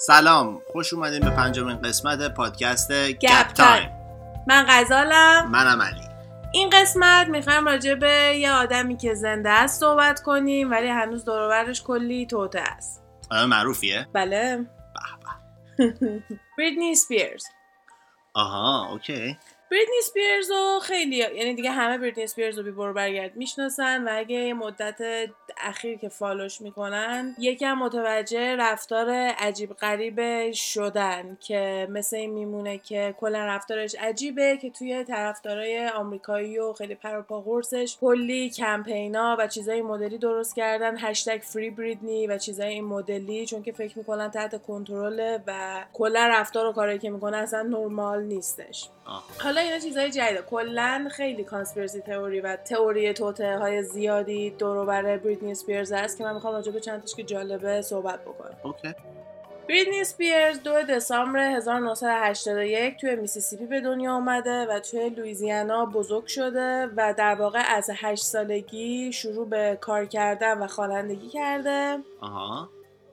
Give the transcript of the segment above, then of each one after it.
سلام خوش اومدین به پنجمین قسمت پادکست گپ تایم. من غزالم. منم علی. این قسمت می‌خوایم راجع به یه آدمی که زنده است صحبت کنیم ولی هنوز دورورش کلی توطئه است. آدم معروفیه. بله. بریتنی سپیرز آها اوکی. بریتنی سپیرز رو خیلی یعنی دیگه همه بریتنی سپیرز رو بی برو برگرد می‌شناسن و اگه یه مدت اخیر که فالوش می‌کنن یکم متوجه رفتار عجیب غریب شدن که مثل این میمونه که کلا رفتارش عجیبه که توی طرفدارای آمریکایی و خیلی پروپا قرصش کلی کمپینا و چیزای مدلی درست کردن هشتگ free Britney و چیزای این مدلی چون که فکر می‌کنن تحت کنترله و کلا رفتار و کارایی که می‌کنه اصلا نرمال نیستش آه. حالا اینا چیزای جدیده کلا خیلی conspiracy theory و تئوری توطئه های زیادی دور بر بریتنی اسپیرز هست که من می‌خوام راجع به چند تاش که جالبه صحبت بکنم. اوکی. بریتنی اسپیرز 2 دسامبر 1981 توی میسیسیپی به دنیا آمده و توی لویزیانا بزرگ شده و در واقع از 8 سالگی شروع به کار کردن و خوانندگی کرده. آها.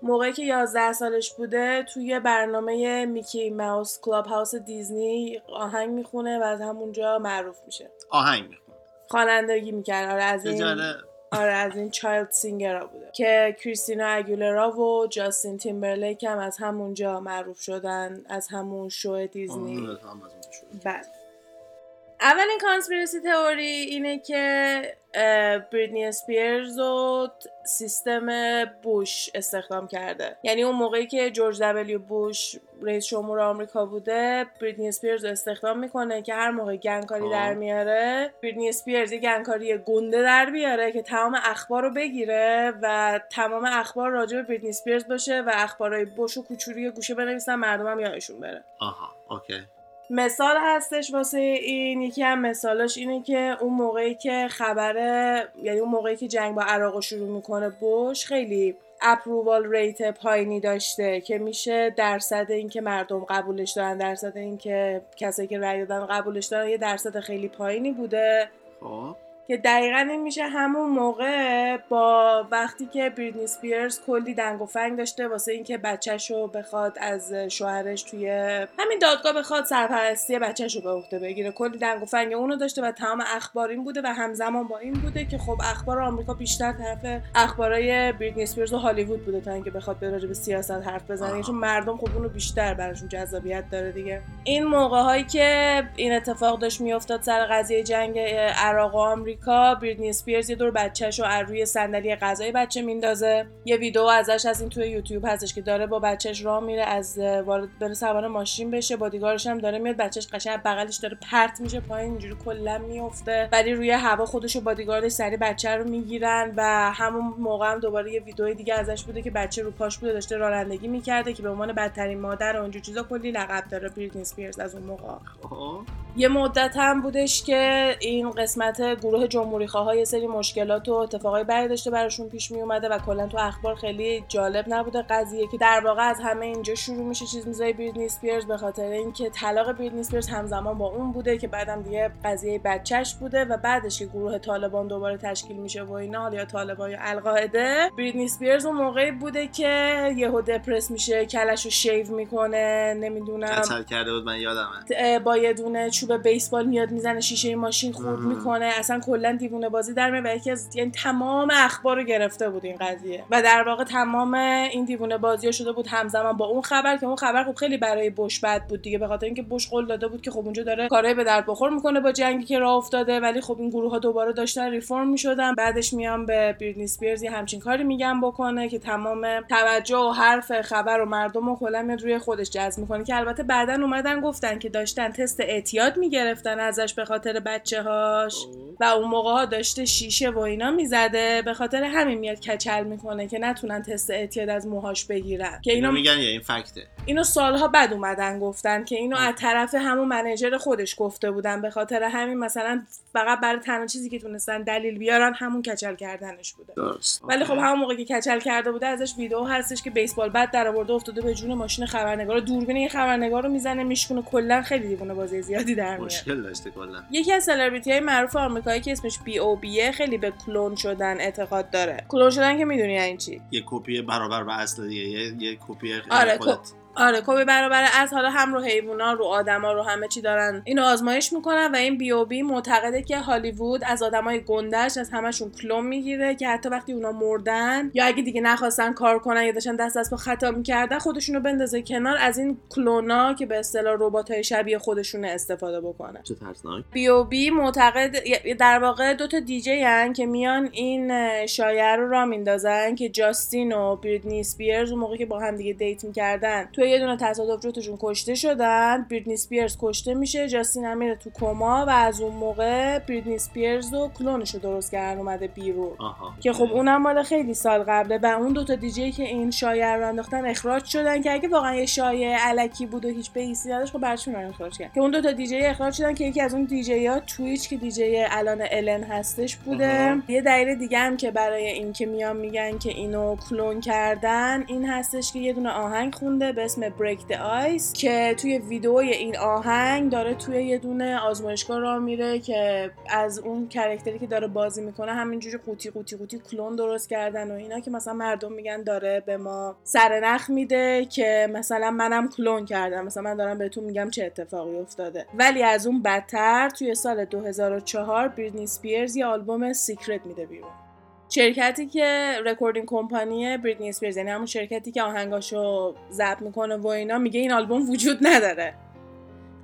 موقعی که 11 سالش بوده توی برنامه Mickey Mouse Clubhouse دیزنی آهنگ می‌خونه و از همونجا معروف میشه. آهنگ میخون خوانندگی می‌کرد. آره از این جالب آره از این child singer ها بوده که کریستینا اگولرا و جاستین تیمبرلیک هم از همونجا معروف شدن از همون شو دیزنی. آه، اولین conspiracy theory اینه که اه، بریتنی اسپیرز رو سیستم بوش استخدام کرده. یعنی اون موقعی که جورج دبلیو بوش رئیس جمهور آمریکا بوده بریتنی اسپیرز رو استخدام می‌کنه که هر موقع گندکاری آه. در میاره بریتنی اسپیرز یه گندکاری گنده در بیاره که تمام اخبار رو بگیره و تمام اخبار راجع به بریتنی اسپیرز باشه و اخبارهای بوش و کوچولو گوشه بنویسن مردمم یادشون بره. آها اوکی. مثال هستش واسه این یکی هم مثالاش اینه که اون موقعی که خبره یعنی اون موقعی که جنگ با عراق رو شروع می‌کنه بوش خیلی اپرووال ریت پایینی داشته که میشه درصد اینکه مردم قبولش دارن درصد اینکه کسایی که رأی دادن قبولش دارن یه درصد خیلی پایینی بوده. خب. که دقیقا این میشه همون موقع با وقتی که بریتنی سپیرز کلی دنگ و فنگ داشته واسه اینکه بچهش رو بخواد از شوهرش توی همین دادگاه بخواد سرپرستی بچهش رو به عهده بگیره کلی دنگ و فنگ اونو داشته و تمام اخبار این بوده و همزمان با این بوده که خب اخبار آمریکا بیشتر طرف اخبارای بریتنی سپیرز و هالیوود بوده تا اینکه بخواد به به سیاست حرف بزنه. چون مردم خب اونو بیشتر براشون جذابیت داره دیگه این موقع هایی که این اتفاق داشت میافتاد سر قضیه جنگ عراق و آمریکا بریتنی اسپیرز یه دور بچهش رو از روی صندلی غذای بچه میندازه. یه ویدیو ازش از این توی یوتیوب هستش که داره با بچهش راه میره از وارد داره سوار ماشین بشه بادیگارش هم داره میاد بچهش قشنگ بغلش داره پرت میشه پایین اینجوری کلا میفته. ولی روی هوا خودش و بادیگاردش سری بچه رو می‌گیرن و همون موقع هم دوباره یه ویدیو دیگه ازش بوده که بچه رو پاش بوده داشته رانندگی می‌کرده که به عنوان بدترین مادر و اونجور چیزا کلی لقب داره بریتنی اسپیرز از اون موقع. خب یه مدت هم بودش که این قسمت گروه جمهوری خواه یه سری مشکلات و اتفاقای بدی داشته براشون پیش می اومده و کلا تو اخبار خیلی جالب نبوده قضیه که در واقع از همه اینجا شروع میشه چیز میزای بریتنی اسپیرز به خاطر اینکه طلاق بریتنی اسپیرز همزمان با اون بوده که بعدم دیگه قضیه بچهش بوده و بعدش که گروه طالبان دوباره تشکیل میشه و اینا حالا یا طالبان یا القاعده. بریتنی اسپیرز اون موقعی بوده که یهو دپرس میشه کلش رو shave می‌کنه نمی‌دونم. کچل کرده بود من یادمه. با یه دونه چوب بیسبال میاد می‌زنه شیشه ماشین خورد. می‌کنه اصلا کلا دیوونه بازی در و یکی از یعنی تمام اخبار رو گرفته بود این قضیه. و در واقع تمام این دیوونه بازی شده بود همزمان با اون خبر که اون خبر خب خیلی برای بوش بد بود دیگه به خاطر اینکه بوش قول داده بود که خب اونجا داره کارهای به درد بخور می‌کنه با جنگی که راه افتاده ولی خب این گروه ها دوباره داشتن ریفرم می‌شدن. بعدش میان به بریتنی اسپیرز همچین کاری میگن بکنه که تمام توجه و حرف خبر و مردم رو کلا میاد روی خودش جذب می‌کنه. که البته بعدا اومدن گفتن که داشتن تست اعتیاد می‌گرفتن ازش به خاطر بچه هاش و اون موقع ها داشته شیشه و اینا می‌زده. به خاطر همین میاد کچل می‌کنه که نتونن تست اعتیاد از موهاش بگیرن. که اینو میگن یا این فکته. اینو سالها بعد اومدن گفتن که اینو از طرف همون manager خودش گفته بودن به خاطر همین مثلا فقط برای تنها چیزی که تونستن دلیل بیارن همون کچل کردنش بوده. درست. ولی خب همون موقع که کچل کرده بوده ازش ویدیو هستش که بیسبال بعد در آورده افتاده به جون ماشین خبرنگار. دوربین یه خبرنگار رو می‌زنه میشکونه. کلا خیلی دیوونه بازی زیادی در میاد مشکل داشته کلا. یکی از سلبریتی های معروف آمریکا آمریکایی که اسمش B.o.B ـه خیلی به کلون شدن اعتقاد داره. کلون شدن که می‌دونی یعنی چی؟ یه کپی برابر به اصل دیگه یه, یه کپی آره،. آره کپی برابر از حالا هم رو حیوونا رو آدما رو همه چی دارن. اینو آزمایش می‌کنن و این B.o.B معتقده که هالیوود از آدمای گندش از همشون کلون می‌گیره که حتی وقتی اونا مردن یا اگه دیگه نخواستن کار کنن یا داشتن دست دست از پا خطا می‌کردن خودشونو بندازه کنار از این کلونا که به اصطلاح ربات های شبیه خودشونه استفاده بکنه. چه ترسناک. B.o.B معتقد در واقع دو تا دیجی هن که میان این شایعه رو را میندازن که جاستین و بریتنی اسپیرز اون موقع که با هم دیگه date می‌کردن. تو یه دونه تصادف جفتشون کشته شدن. بریتنی اسپیرز کشته میشه. جاستین هم میره تو کما و از اون موقع بریتنی اسپیرز و کلونش رو درست کردن اومده بیرون. که خب اونم مال خیلی سال قبله و اون دوتا دیجی که این شایعه رو انداختن اخراج شدن که اگه واقعا یه شایعه علکی بود و هیچ بیسی نداشت خب برچون رو اخراج کرد که اون دوتا دیجی اخراج شدن که یکی از اون دیجی ها تویچ که دیجی الان الن هستش بوده. آها. یه دلیل دیگه هم که برای این که میان میگن که اینو کلون کردن این هستش که یه دونه آهنگ خونده به اسم Break the Ice که توی ویدئوی این آهنگ داره توی یه دونه آزمایشگاه راه میره که از اون کرکتری که داره بازی می‌کنه همینجوری قوطی قوطی قوطی کلون درست کردن و اینا که مثلا مردم میگن داره به ما سرنخ میده که مثلا منم کلون کردم مثلا من دارم بهتون میگم چه اتفاقی افتاده. ولی از اون بدتر توی سال 2004 بریتنی سپیرز یه آلبوم secret میده بیرون. شرکتی که recording company بریتنی اسپیرز یعنی همون شرکتی که آهنگاشو ضبط می‌کنه و اینا میگه این آلبوم وجود نداره.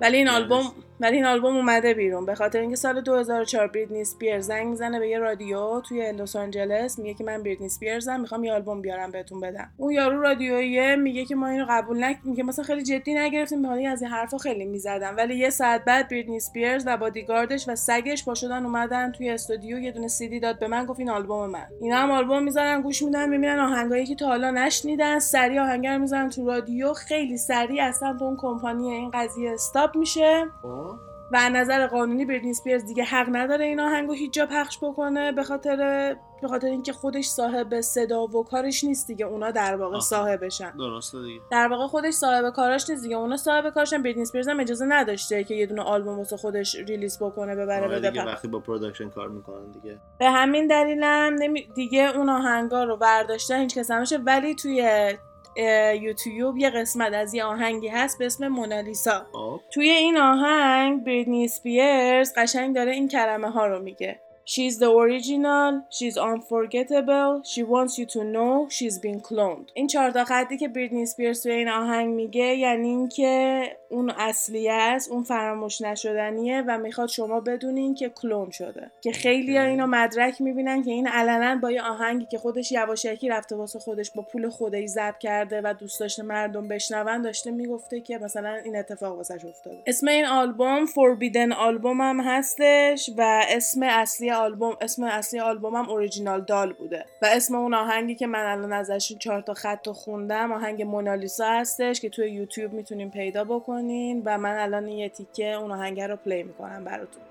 ولی این یعنی آلبوم ولی این آلبوم اومده بیرون. به خاطر اینکه سال 2004 بریتنی اسپیرز زنگ می‌زنه به یه رادیو توی لس آنجلس میگه که من بریتنی اسپیرزم می‌خوام یه آلبوم بیارم بهتون بدم. اون یارو رادیویی میگه که ما اینو قبول نک میگه مثلا خیلی جدی نگرفتیم می‌خواد از این حرفا خیلی می‌زدم ولی یه ساعت بعد بریتنی اسپیرز و بادیگاردش و سگش پا شدن اومدن توی استودیو یه دونه سی دی داد به من گفت این آلبوم من. اینا هم آلبوم می‌ذارن گوش میدن می‌بینن آهنگایی که تا حالا نشنیدن سریع آهنگارو می‌ذارن تو رادیو خیلی سریع اصلا اون کمپانی این قضیه stop میشه. خب. و از نظر قانونی بریتنی اسپیرز دیگه حق نداره این آهنگو هیچ جا پخش بکنه به خاطر به خاطر اینکه خودش صاحب صدا و کارش نیست دیگه. اونا در واقع. صاحبشن. درسته دیگه. در واقع خودش صاحب کاراش نیست دیگه. اونا صاحب کارشن. بریتنی اسپیرز هم اجازه نداشته که یه دونه آلبوم واسه خودش release بکنه ببره آره بده دیگه پخش. وقتی با production کار می‌کنن دیگه. به همین دلیلم نمی... دیگه اون آهنگا رو برداشتن هیچ کس نمیشه ولی توی یوتیوب یه قسمت از یه آهنگی هست به اسم مونالیسا. خب. توی این آهنگ بریتنی اسپیرز قشنگ داره این کلمه ها رو میگه. She's the original, she's unforgettable, she wants you to know she's been cloned. این چهار تا خطی که بریتنی اسپیرز توی این آهنگ میگه یعنی اینکه اون اصلی است، اون فراموش نشدنیه و می‌خواد شما بدونین که کلون شده. که خیلی اینو مدرک می‌بینن که این علنا با یه آهنگی که خودش یواشکی رفته واسه خودش با پول خودی ضبط کرده و دوست داشته مردم بشنون داشته می‌گفته که مثلا این اتفاق واسش افتاده. اسم این آلبوم forbidden آلبوم هم هستش و اسم اصلی آلبوم اسم اصلی آلبومم اوریجینال doll بوده. و اسم اون آهنگی که من الان ازش چهار تا خط رو خوندم آهنگ مونالیسا هستش که توی یوتیوب می‌تونین پیدا بکنین و من الان یه تیکه اون آهنگ رو play می‌کنم براتون.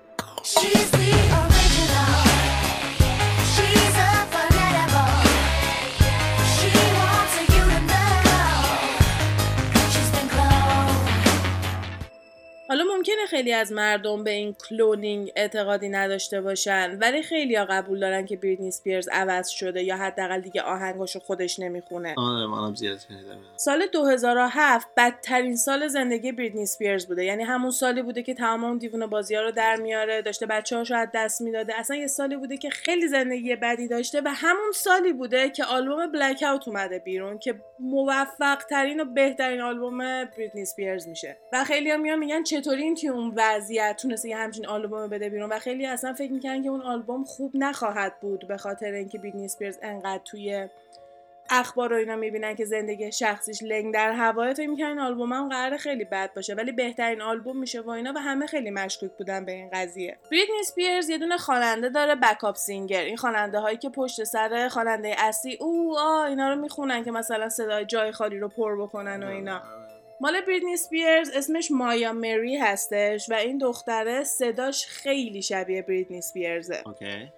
حالا ممکنه خیلی از مردم به این cloning اعتقادی نداشته باشن ولی خیلی ها قبول دارن که بریتنی اسپیرز عوض شده یا حداقل دیگه آهنگاشو خودش نمی‌خونه. آره منم زیاد شنیدم. سال 2007 بدترین سال زندگی بریتنی اسپیرز بوده. یعنی همون سالی بوده که تمام اون دیوونه بازی ها رو در میاره داشته بچه هاشو از دست می‌داده. اصلا یه سالی بوده که خیلی زندگی بدی داشته و همون سالی بوده که آلبوم Blackout اومده بیرون که موفق ترین و بهترین آلبوم بریتنی اسپیرز میشه. و خیلی میان میگن چطوری این توی اون وضعیت تونسته یه همچین آلبوم بده بیرون و خیلی اصلا فکر می‌کنن که اون آلبوم خوب نخواهد بود به خاطر اینکه بریتنی اسپیرز انقدر توی اخبار و اینا می‌بینن که زندگی شخصیش لنگ در هواه. فکر می‌کنن این آلبوم هم قرار خیلی بد باشه ولی بهترین آلبوم میشه و اینا و همه خیلی مشکوک بودن به این قضیه. بریتنی اسپیرز یه دونه خواننده داره backup singer. این خواننده هایی که پشت سر خواننده اصلی او آ اینا رو می‌خونن که مثلا صدای جای خالی رو پر بکنن و اینا. مال بریتنی اسپیرز اسمش مایا مری هستش و این دختره صداش خیلی شبیه بریتنی اسپیرزه اوکی.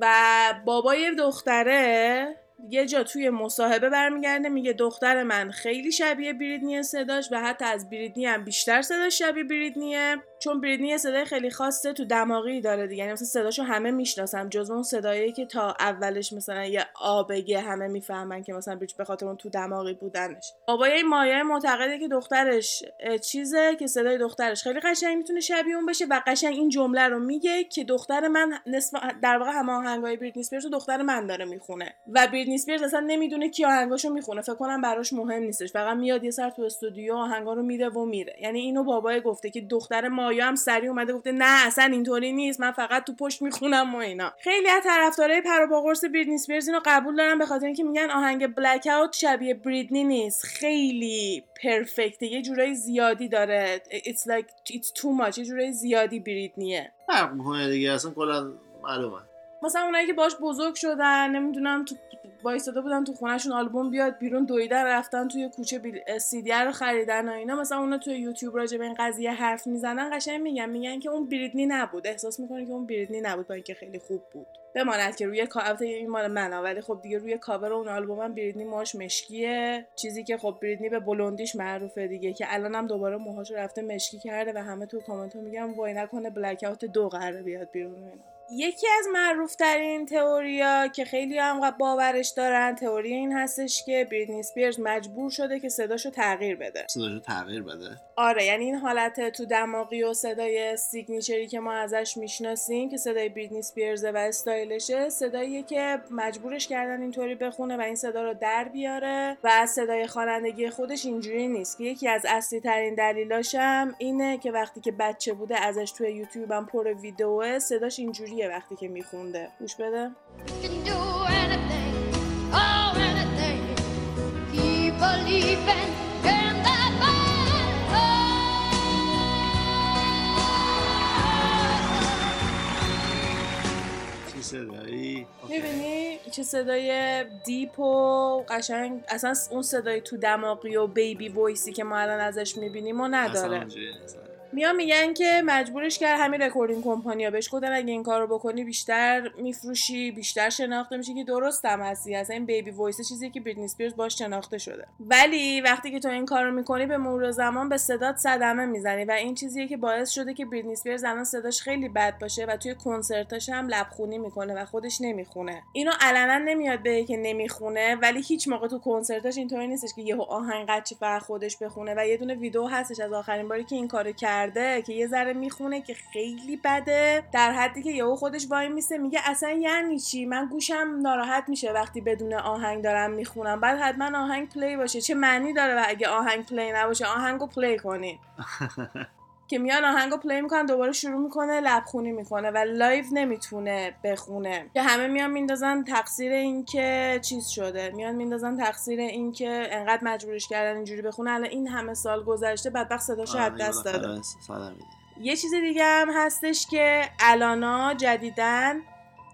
و بابای دختره یه جا توی مصاحبه برمیگرده میگه دختر من خیلی شبیه بریدنی صداش و حتی از بریدنی هم بیشتر صداش شبیه بریدنیه چون بریدنی صدای خیلی خاصه تو دماغی داره دیگه یعنی مثلا صداشو همه می‌شناسن جز اون صدایی که تا اولش مثلا یه آبگه همه می‌فهمن که مثلا به خاطر اون تو دماغی بودنش. بابای این مایه معتقده که دخترش چیزه که صدای دخترش خیلی قشنگ می‌تونه شبیه اون بشه و قشنگ این جمله رو میگه که دختر من نصف در واقع همه آهنگای بریتنی رو دختر من داره می‌خونه. و بریتنی اسپیرز اصلا نمی‌دونه کی آهنگاشو می‌خونه. فکر کنم براش مهم نیستش. فقط میاد یه سر تو استودیو آهنگا رو میده و میره. یعنی اینو بابای گفته که دختر مایا هم سری اومده گفته نه اصلا اینطوری نیست. من فقط تو پشت می‌خونم و اینا. خیلی از طرفدارای پر و پا قرص بریتنی اسپیرز اینو قبول دارن به خاطر اینکه میگن آهنگ بلک اوت شبیه بریتنی نیست. خیلی پرفکته یه جورایی زیادی داره. It's like it's too much. یه جورایی زیادی بریتنیه فرق می‌کنه دیگه اصلا کلا معلومه. مثلا اونایی که باش بزرگ شدن نمی‌دونم تو وایساده بودن تو خونهشون آلبوم بیاد بیرون دویدن رفتن توی کوچه بیل... سیدی رو خریدن و اینا. مثلا اونا توی یوتیوب راجع به این قضیه حرف می‌زنن قشنگ میگن میگن که اون بریتنی نبود. احساس می‌کنه که اون بریتنی نبود با اینکه خیلی خوب بود. بماند که روی کا- البته این مال منه ولی خب دیگه روی کاور اون آلبوم هم بریتنی موهاش مشکیه. چیزی که خب بریتنی به بلوندیش معروفه دیگه که الان هم دوباره موهاشو رفته مشکی کرده و همه تو کامنت ها میگن وای نکنه Blackout دو قراره بیاد بیرون اینا. یکی از معروف ترین تئوریا که خیلی هم باورش دارن تئوری این هستش که بریتنی اسپیرز مجبور شده که صداشو تغییر بده. صداشو تغییر بده. آره یعنی این حالت تو دماغی و صدای سیگنیچری که ما ازش می‌شناسیم که صدای بریتنی اسپیرزه و استایلشه صداییه که مجبورش کردن اینطوری بخونه و این صدا رو در بیاره و از صدای خوانندگی خودش اینجوری نیست که یکی از اصلی ترین دلیلاشم اینه که وقتی که بچه بوده ازش توی یوتیوب هم پر ویدیوه صداش اینجوریه وقتی که میخونده. گوش بده. صدایی. می‌بینی چه صدای deep و قشنگ؟ اصلا اون صدای تو دماغی و baby voice ی که ما الان ازش می‌بینیم و اصلا نداره نیست. میان میگن که مجبورش کرد همین recording company ا بهش گفتن اگه این کارو بکنی بیشتر میفروشی بیشتر شناخته میشی که درست هم هستی. اصلا این baby voice چیزی که بریتنی اسپیرز باش شناخته شده. ولی وقتی که تو این کارو می‌کنی به مرور زمان به صدات صدمه می‌زنی و این چیزیه که باعث شده که بریتنی اسپیرز الان صداش خیلی بد باشه و توی کنسرتاش هم لبخونی می‌کنه و خودش نمی‌خونه. اینو علنا نمیاد به که نمی‌خونه ولی هیچ موقع تو کنسرتاش اینطوری نیستش که یهو آهنگ قطع شه فقط خودش بخونه و یه دونه ویدیو هستش از آخرین باری که این کارو کرده که یه ذره می‌خونه که خیلی بده. در حدی که یهو خودش وای میسه میگه اصلا یعنی چی؟ من گوشم ناراحت میشه وقتی بدون آهنگ دارم می‌خونم. بعد حتما آهنگ play باشه. چه معنی داره و اگه آهنگ play نباشه؟ آهنگو play کنین که میان آهنگو play می‌کنن دوباره شروع می‌کنه لبخونی می‌کنه و live نمی‌تونه بخونه. که همه میان میندازن تقصیر این که چیز شده. میان میندازن تقصیر این که انقدر مجبورش کردن اینجوری بخونه الان این همه سال گذشته بدبخت صداشو از آره، دست بالاخره داده. یه چیز دیگه هم هستش که الانا جدیدن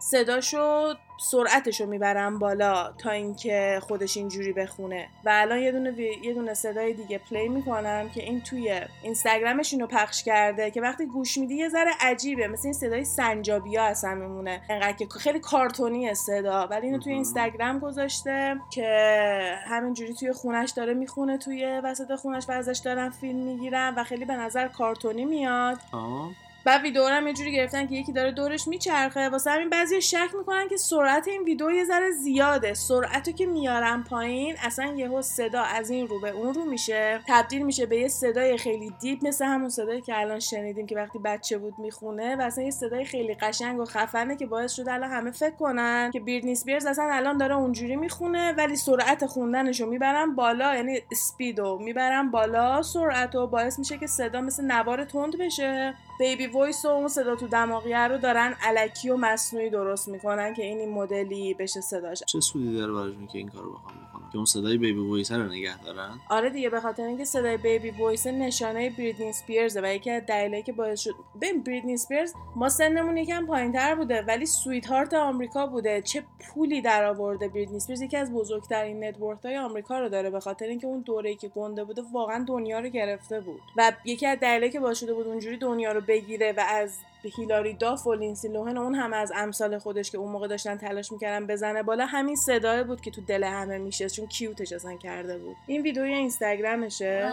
صداشو سرعتشو می‌برن بالا تا اینکه خودش اینجوری بخونه. و الان یه دونه وی- یه دونه صدای دیگه پلی می‌کنم که این توی اینستاگرامش اینو پخش کرده که وقتی گوش میدی یه ذره عجیبه. مثل این صدای سنجابی ها اصلا میمونه انقدر که خیلی کارتونی صدا. ولی اینو توی. اینستاگرام گذاشته که همینجوری توی خونش داره می‌خونه توی وسط خونش و ازش دارن فیلم می‌گیرن و خیلی به نظر کارتونی میاد. آه. بعد ویدیو هم یه جوری گرفتن که یکی داره دورش میچرخه. واسه همین بعضی شک می‌کنن که سرعت این ویدیو یه ذره زیاده. سرعت رو که میارن پایین اصلا یهو صدا از این رو به اون رو میشه. تبدیل میشه به یه صدای خیلی deep مثل همون صدایی که الان شنیدیم که وقتی بچه بود می‌خونه و اصلا یه صدای خیلی قشنگ و خفنه که باعث شده الان همه فکر کنن که بریتنی اسپیرز اصلا الان داره اونجوری می‌خونه ولی سرعت خوندنش رو می‌برن بالا یعنی speed و می‌برن بالا. سرعت و باعث میشه که صدا مثل نوار تند بشه. baby voice و اون صدا تو دماغیه رو دارن الکی و مصنوعی درست می‌کنن که این این مدلی بشه صداش. چه سودی داره براشون که این کارو بخوام؟ که اون صدای baby voice رو نگه دارن؟ آره دیگه به خاطر اینکه صدای baby voice نشانه بریتنی اسپیرزه و یکی از دلایلی که باعث شد ببین بریتنی اسپیرز ما سنمون یکم پایینتر بوده ولی sweetheart آمریکا بوده. چه پولی در آورده بریتنی اسپیرز یکی از بزرگترین net worth های آمریکا رو داره به خاطر اینکه اون دوره‌ای که گنده بوده واقعا دنیا رو گرفته بود. و یکی از دلایلی که باعث شده بود اونجوری دنیا رو بگیره و از هیلاری داف و لینسی لوهن و اون هم از امثال خودش که اون موقع داشتن تلاش می‌کردن بزنه بالا همین صدای بود که تو دل همه میشه چون cute ش اصلا کرده بود. این ویدیوی اینستاگرامشه؟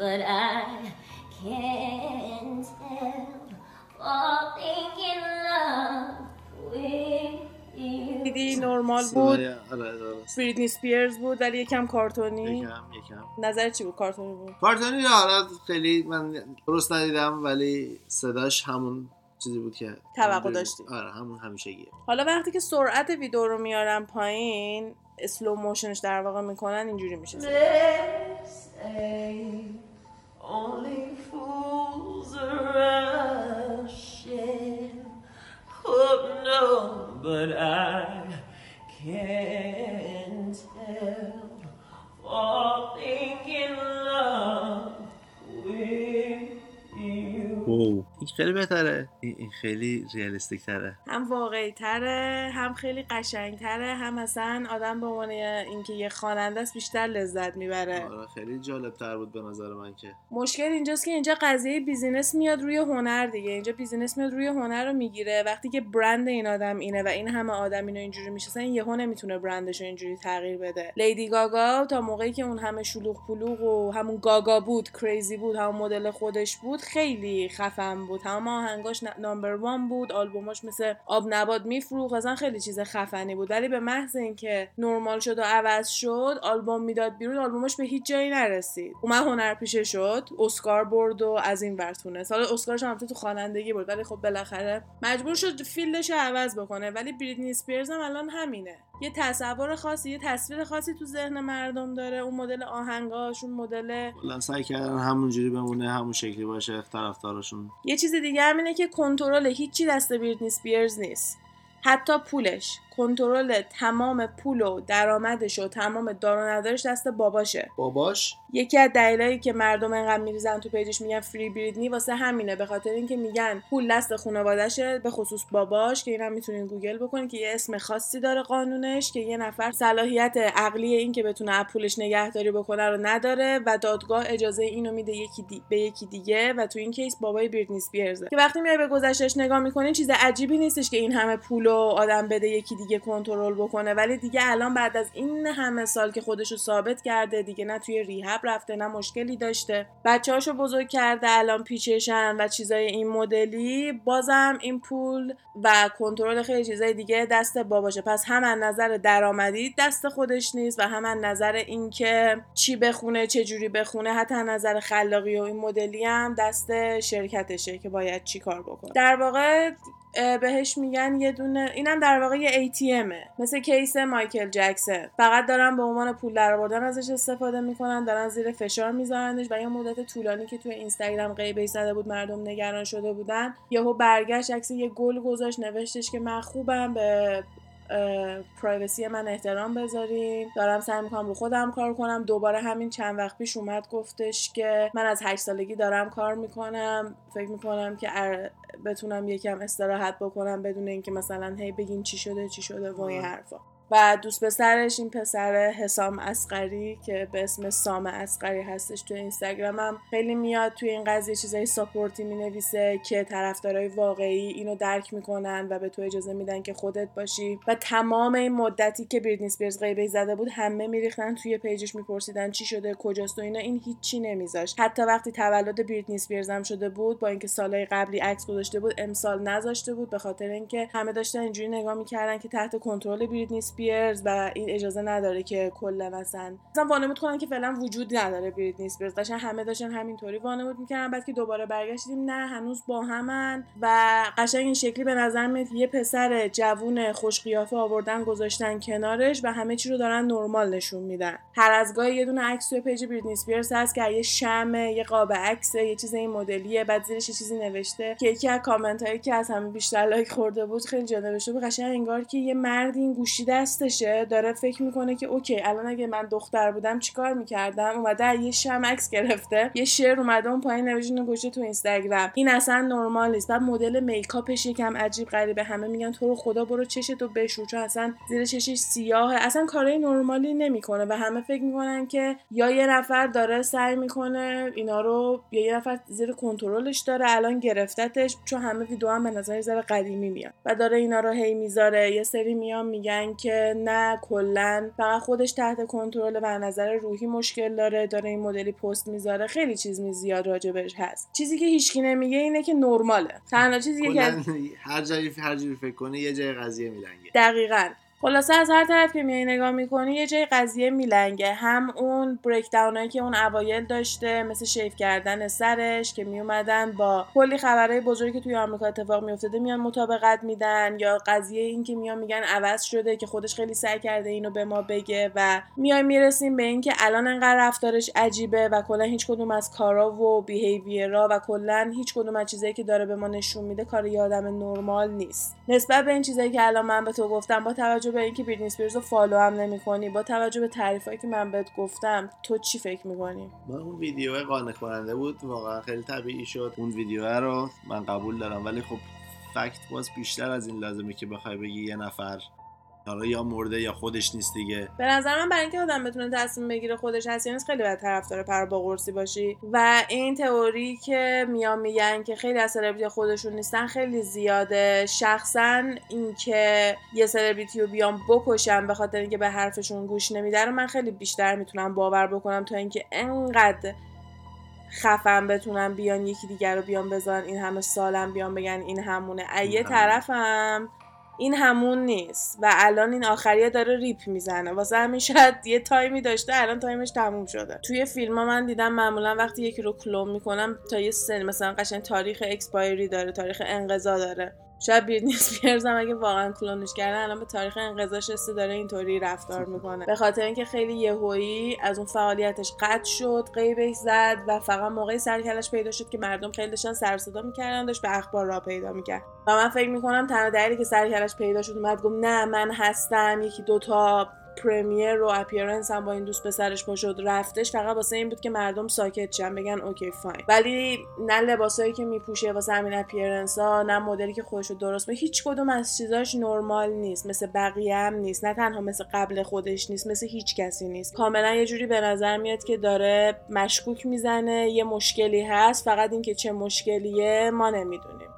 But I can't help falling نرمال بود. آره درست بریتنی سپیرز بود ولی یکم کارتونی. یکم یکم. نظر چی بود کارتونی بود؟ کارتونی حالا خیلی من درست ندیدم ولی صداش همون چیزی بود که توقع داشتی. آره همون همیشگیه. حالا وقتی که سرعت ویدیو رو میارن پایین اسلو موشنش در واقع می‌کنن اینجوری میشه only fools rush in. Oh no, but I can't help falling in love with این خیلی بهتره. این این خیلی realistic تره. هم واقعی تره هم خیلی قشنگ تره هم اصلا آدم به عنوان اینکه یه خواننده است بیشتر لذت می‌بره. آره خیلی جالب تر بود به نظر من که. مشکل اینجاست که اینجا قضیه business میاد روی هنر دیگه. اینجا business میاد روی هنر رو می‌گیره. وقتی که برند این آدم اینه و این همه آدم اینو اینجوری می‌شناسن این یهو نمی‌تونه برندش رو اینجوری تغییر بده. لیدی گاگا تا موقعی که اون همه شلوغ پلوغ و همون گاگا بود crazy بود همون مدل خودش بود خیلی خفن بود. تمام آهنگاش number one بود آلبوماش مثل آب نبات میفروخت. اصلا خیلی چیز خفنی بود. ولی به محض اینکه نرمال شد و عوض شد آلبوم می‌داد بیرون. آلبومش به هیچ جایی نرسید. اومد هنرپیشه شد. اسکار برد و از این ور تونست اسکارش هم تو خوانندگی برد ولی خب بالاخره مجبور شد field ش عوض بکنه. ولی بریتنی اسپیرز هم الان همینه. یه تصور خاصی یه تصویر خاصی تو ذهن مردم داره. اون مدل آهنگاش اون مدل سعی کردن همونجوری بمونه همون شکلی باشه طرفدارشون یه چیز دیگه هم اینه که کنترل هیچی دست بریتنی اسپیرز نیست. حتی پولش. کنترل تمام پول و درآمدش و تمام دار و ندارش دست باباشه. باباش؟ یکی از دلایلی که مردم انقدر میریزن تو page ش میگن free Britney واسه همینه به خاطر اینکه میگن پول دست خانوادهشه به خصوص باباش که اینم می‌تونین گوگل بکنین که یه اسم خاصی داره قانونش که یه نفر صلاحیت عقلی این که بتونه پولش نگهداری بکنه رو نداره و دادگاه اجازه اینو میده یکی دی... به یکی دیگه و تو این case بابای بریتنی که وقتی میای به گذشتهش نگاه می‌کنین چیز عجیبی نیستش که این همه پول و آدم بده یکی دیگه کنترل بکنه. ولی دیگه الان بعد از این همه سال که خودشو ثابت کرده دیگه نه توی ریهب رفته نه مشکلی داشته. بچه‌هاشو بزرگ کرده الان پیچشن و چیزای این مدلی. بازم این پول و کنترل خیلی چیزای دیگه دست باباشه. پس هم از نظر درآمدی دست خودش نیست و هم از نظر اینکه چی بخونه چه جوری بخونه حتی از نظر خلاقی و این مدلی هم دست شرکتشه که باید چی کار بکنه. در واقع بهش میگن یه دونه اینم در واقع یه ATMه مثل کیس مایکل جکسون فقط دارن به عنوان پول درآوردن ازش استفاده می‌کنن دارن زیر فشار میذارنش و یه مدت طولانی که توی اینستاگرام غیبه زده بود مردم نگران شده بودن. یهو برگشت عکس یه گل گذاشت نوشتش که من خوبم به پرایوسی من احترام بذارین. دارم سعی می‌کنم رو خودم کار کنم. دوباره همین چند وقت پیش اومد گفتش که من از هشت سالگی دارم کار می‌کنم. فکر می‌کنم که ار- بتونم یکم استراحت بکنم بدون اینکه مثلا هی بگین چی شده چی شده و این حرفا. و دوست پسرش این پسر حسام اصغری که به اسم سام اصغری هستش تو اینستاگرامم خیلی میاد توی این قضیه چیزای support ی می‌نویسه که طرفدارای واقعی اینو درک می‌کنن و به تو اجازه میدن که خودت باشی. و تمام این مدتی که بریتنی اسپیرز غیبش زده بود همه میریختن توی page ش میپرسیدن چی شده کجاست و اینا. این هیچی نمیذاشت. حتی وقتی تولد بریتنی اسپیرز هم شده بود با اینکه سالهای قبلی عکس گذاشته بود امسال نذاشته بود به خاطر اینکه همه داشتن اینجوری نگاه می‌کردن که تحت کنترل بریتنی اسپیرز و این اجازه نداره که کلا مثلا مثلا وانمود کنن که فعلا وجود نداره بریتنی اسپیرز داشتن همه داشتن همینطوری وانمود می‌کردن بعد که دوباره برگشتیم نه هنوز با همن. و قشنگ این شکلی به نظر میاد یه پسر جوون خوش قیافه آوردن گذاشتن کنارش و همه چی رو دارن نرمال نشون میدن. هر از گاهی یه دونه عکس توی page بریتنی اسپیرز هست که یه شمعه یه قاب عکسه یه چیز این مدلیه بعد زیرش یه چیزی نوشته. که یکی از کامنت هایی که از همه بیشتر لایک خورده بود خیلی جا نوشته بود قشنگ انگار که یه مرد این گوشی دستشه داره فکر می‌کنه که okay الان اگه من دختر بودم چیکار می‌کردم؟ اومده یه شمع عکس گرفته یه شعر اومده اون پایین نوشته گذاشته تو اینستاگرام. این اصلا نرمال نیست. بعد مدل makeup ش یکم عجیب غریبه. همه میگن تو رو خدا برو چشتو بشور چون اصلا زیر چشش سیاهه. اصلا کارهای نرمالی نمی‌کنه و همه فکر می‌کنن که یا یه نفر داره سعی می‌کنه اینا رو یا یه نفر زیر کنترلش داره الان گرفتتش چون همه ویدیو هم به نظر یه قدیمی میاد و داره اینا رو هی می‌ذاره. یه سری میان میگن که نه کلا. فقط خودش تحت کنترل و از نظر روحی مشکل داره داره این مدلی پست می‌ذاره. خیلی چیز می زیاد راجبش هست. چیزی که هیچکی نمیگه اینه که نرماله. تنها چیزی که هر جایی هر جوری فکر کنی یه جای قضیه میلنگه. دقیقا. خلاصه از هر طرف که میای نگاه می‌کنی یه جای قضیه میلنگه. هم اون break هایی که اون اوایل داشته مثل shave کردن سرش که میومدن با کلی خبرهای بزرگی که توی آمریکا اتفاق میافتاده میان مطابقت میدن. یا قضیه این که میان میگن عوض شده که خودش خیلی سعی کرده اینو به ما بگه و میای می‌رسیم به اینکه الان انقدر رفتارش عجیبه و کلا هیچ کدوم از کارا و behavior ا و کلا هیچ کدوم از چیزایی که داره به ما نشون میده کار یه آدم نرمال نیست. نسبت به این چیزایی که الان من به تو گفتم با توجه به اینکه بریتنی اسپیرز رو follow هم نمی‌کنی با توجه به تعریفایی که من بهت گفتم تو چی فکر می‌کنی؟ من اون ویدیو قانع کننده بود واقعا خیلی طبیعی شد. اون ویدیو رو من قبول دارم ولی خب فکت باز بیشتر از این لازمه که بخوای بگی یه نفر حالا یا مرده یا خودش نیست دیگه. به نظر من برای اینکه آدم بتونه تصمیم بگیره خودش هست یا نیست خیلی باید طرفدار پر با قرصی باشی. و این تئوری که میان میگن که خیلی از سلبریتی خودشون نیستن خیلی زیاده. شخصا اینکه یه سلبریتی رو بیان بکشن به خاطر اینکه به حرفشون گوش نمیدن رو من خیلی بیشتر می‌تونم باور بکنم تا اینکه انقدر خفن بتونن بیان یکی دیگر رو بیان بذارن این همه سالم بیان بگن این همونه. از یه این همونه. این همون نیست. و الان این آخریه داره ریپ می‌زنه. واسه همین شاید یه time ی داشته الان time ش تموم شده. توی فیلم ها من دیدم معمولا وقتی یکی رو کلون می‌کنم تا یه سن مثلا قشنگ تاریخ expiry داره تاریخ انقضا داره. شاید بریتنی اسپیرز هم اگه واقعا کلونش کردن الان به تاریخ انقضاش رسیده داره اینطوری رفتار می‌کنه. به خاطر اینکه خیلی یهویی از اون فعالیتش قطع شد غیبش زد و فقط موقعی سر و کلش پیدا شد که مردم خیلی داشتن سر صدا می‌کردن داشت به اخبار راه پیدا می‌کرد. و من فکر می‌کنم تنها دلیلی که سر و کلش پیدا شد اومد گفت نه من هستم یکی دوتا premiere و appearance هم با این دوست پسرش پا شد رفتش فقط واسه این بود که مردم ساکت شن بگن okay fine ولی نه لباسایی که میپوشه واسه همین appearance ها نه مدلی که خودش رو درست به هیچ کدوم از چیزاش نرمال نیست مثل بقیه هم نیست. نه تنها مثل قبل خودش نیست مثل هیچ کسی نیست. کاملا یه جوری به نظر میاد که داره مشکوک می‌زنه یه مشکلی هست فقط اینکه چه مشکلیه ما نمی‌دونیم.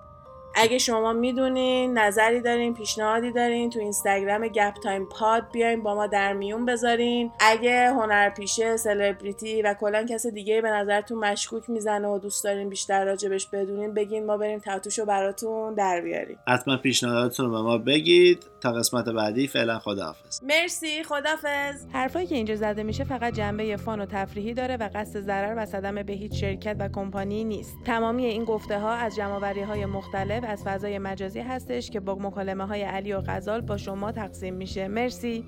اگه شما می‌دونین نظری دارین پیشنهادی دارین تو اینستاگرام گپ تایم پاد بیاین با ما در میون بذارین. اگه هنرپیشه سلبریتی و کلا کس دیگه به نظرتون مشکوک می‌زنه و دوست دارین بیشتر راجبش بدونین بگین ما بریم ته و توشو براتون در بیاریم. حتما پیشنهاداتتون رو به ما بگید. تا قسمت بعدی فعلا خداحافظ. مرسی خدافظ حرفایی که اینجا زده میشه فقط جنبه فان و تفریحی داره و قصد ضرر و صدمه به هیچ شرکت و کمپانی نیست. تمامی این گفته ها از جمعوری های مختلف از فضای مجازی هستش که با مکالمه های علی و غزال با شما تقسیم میشه. مرسی.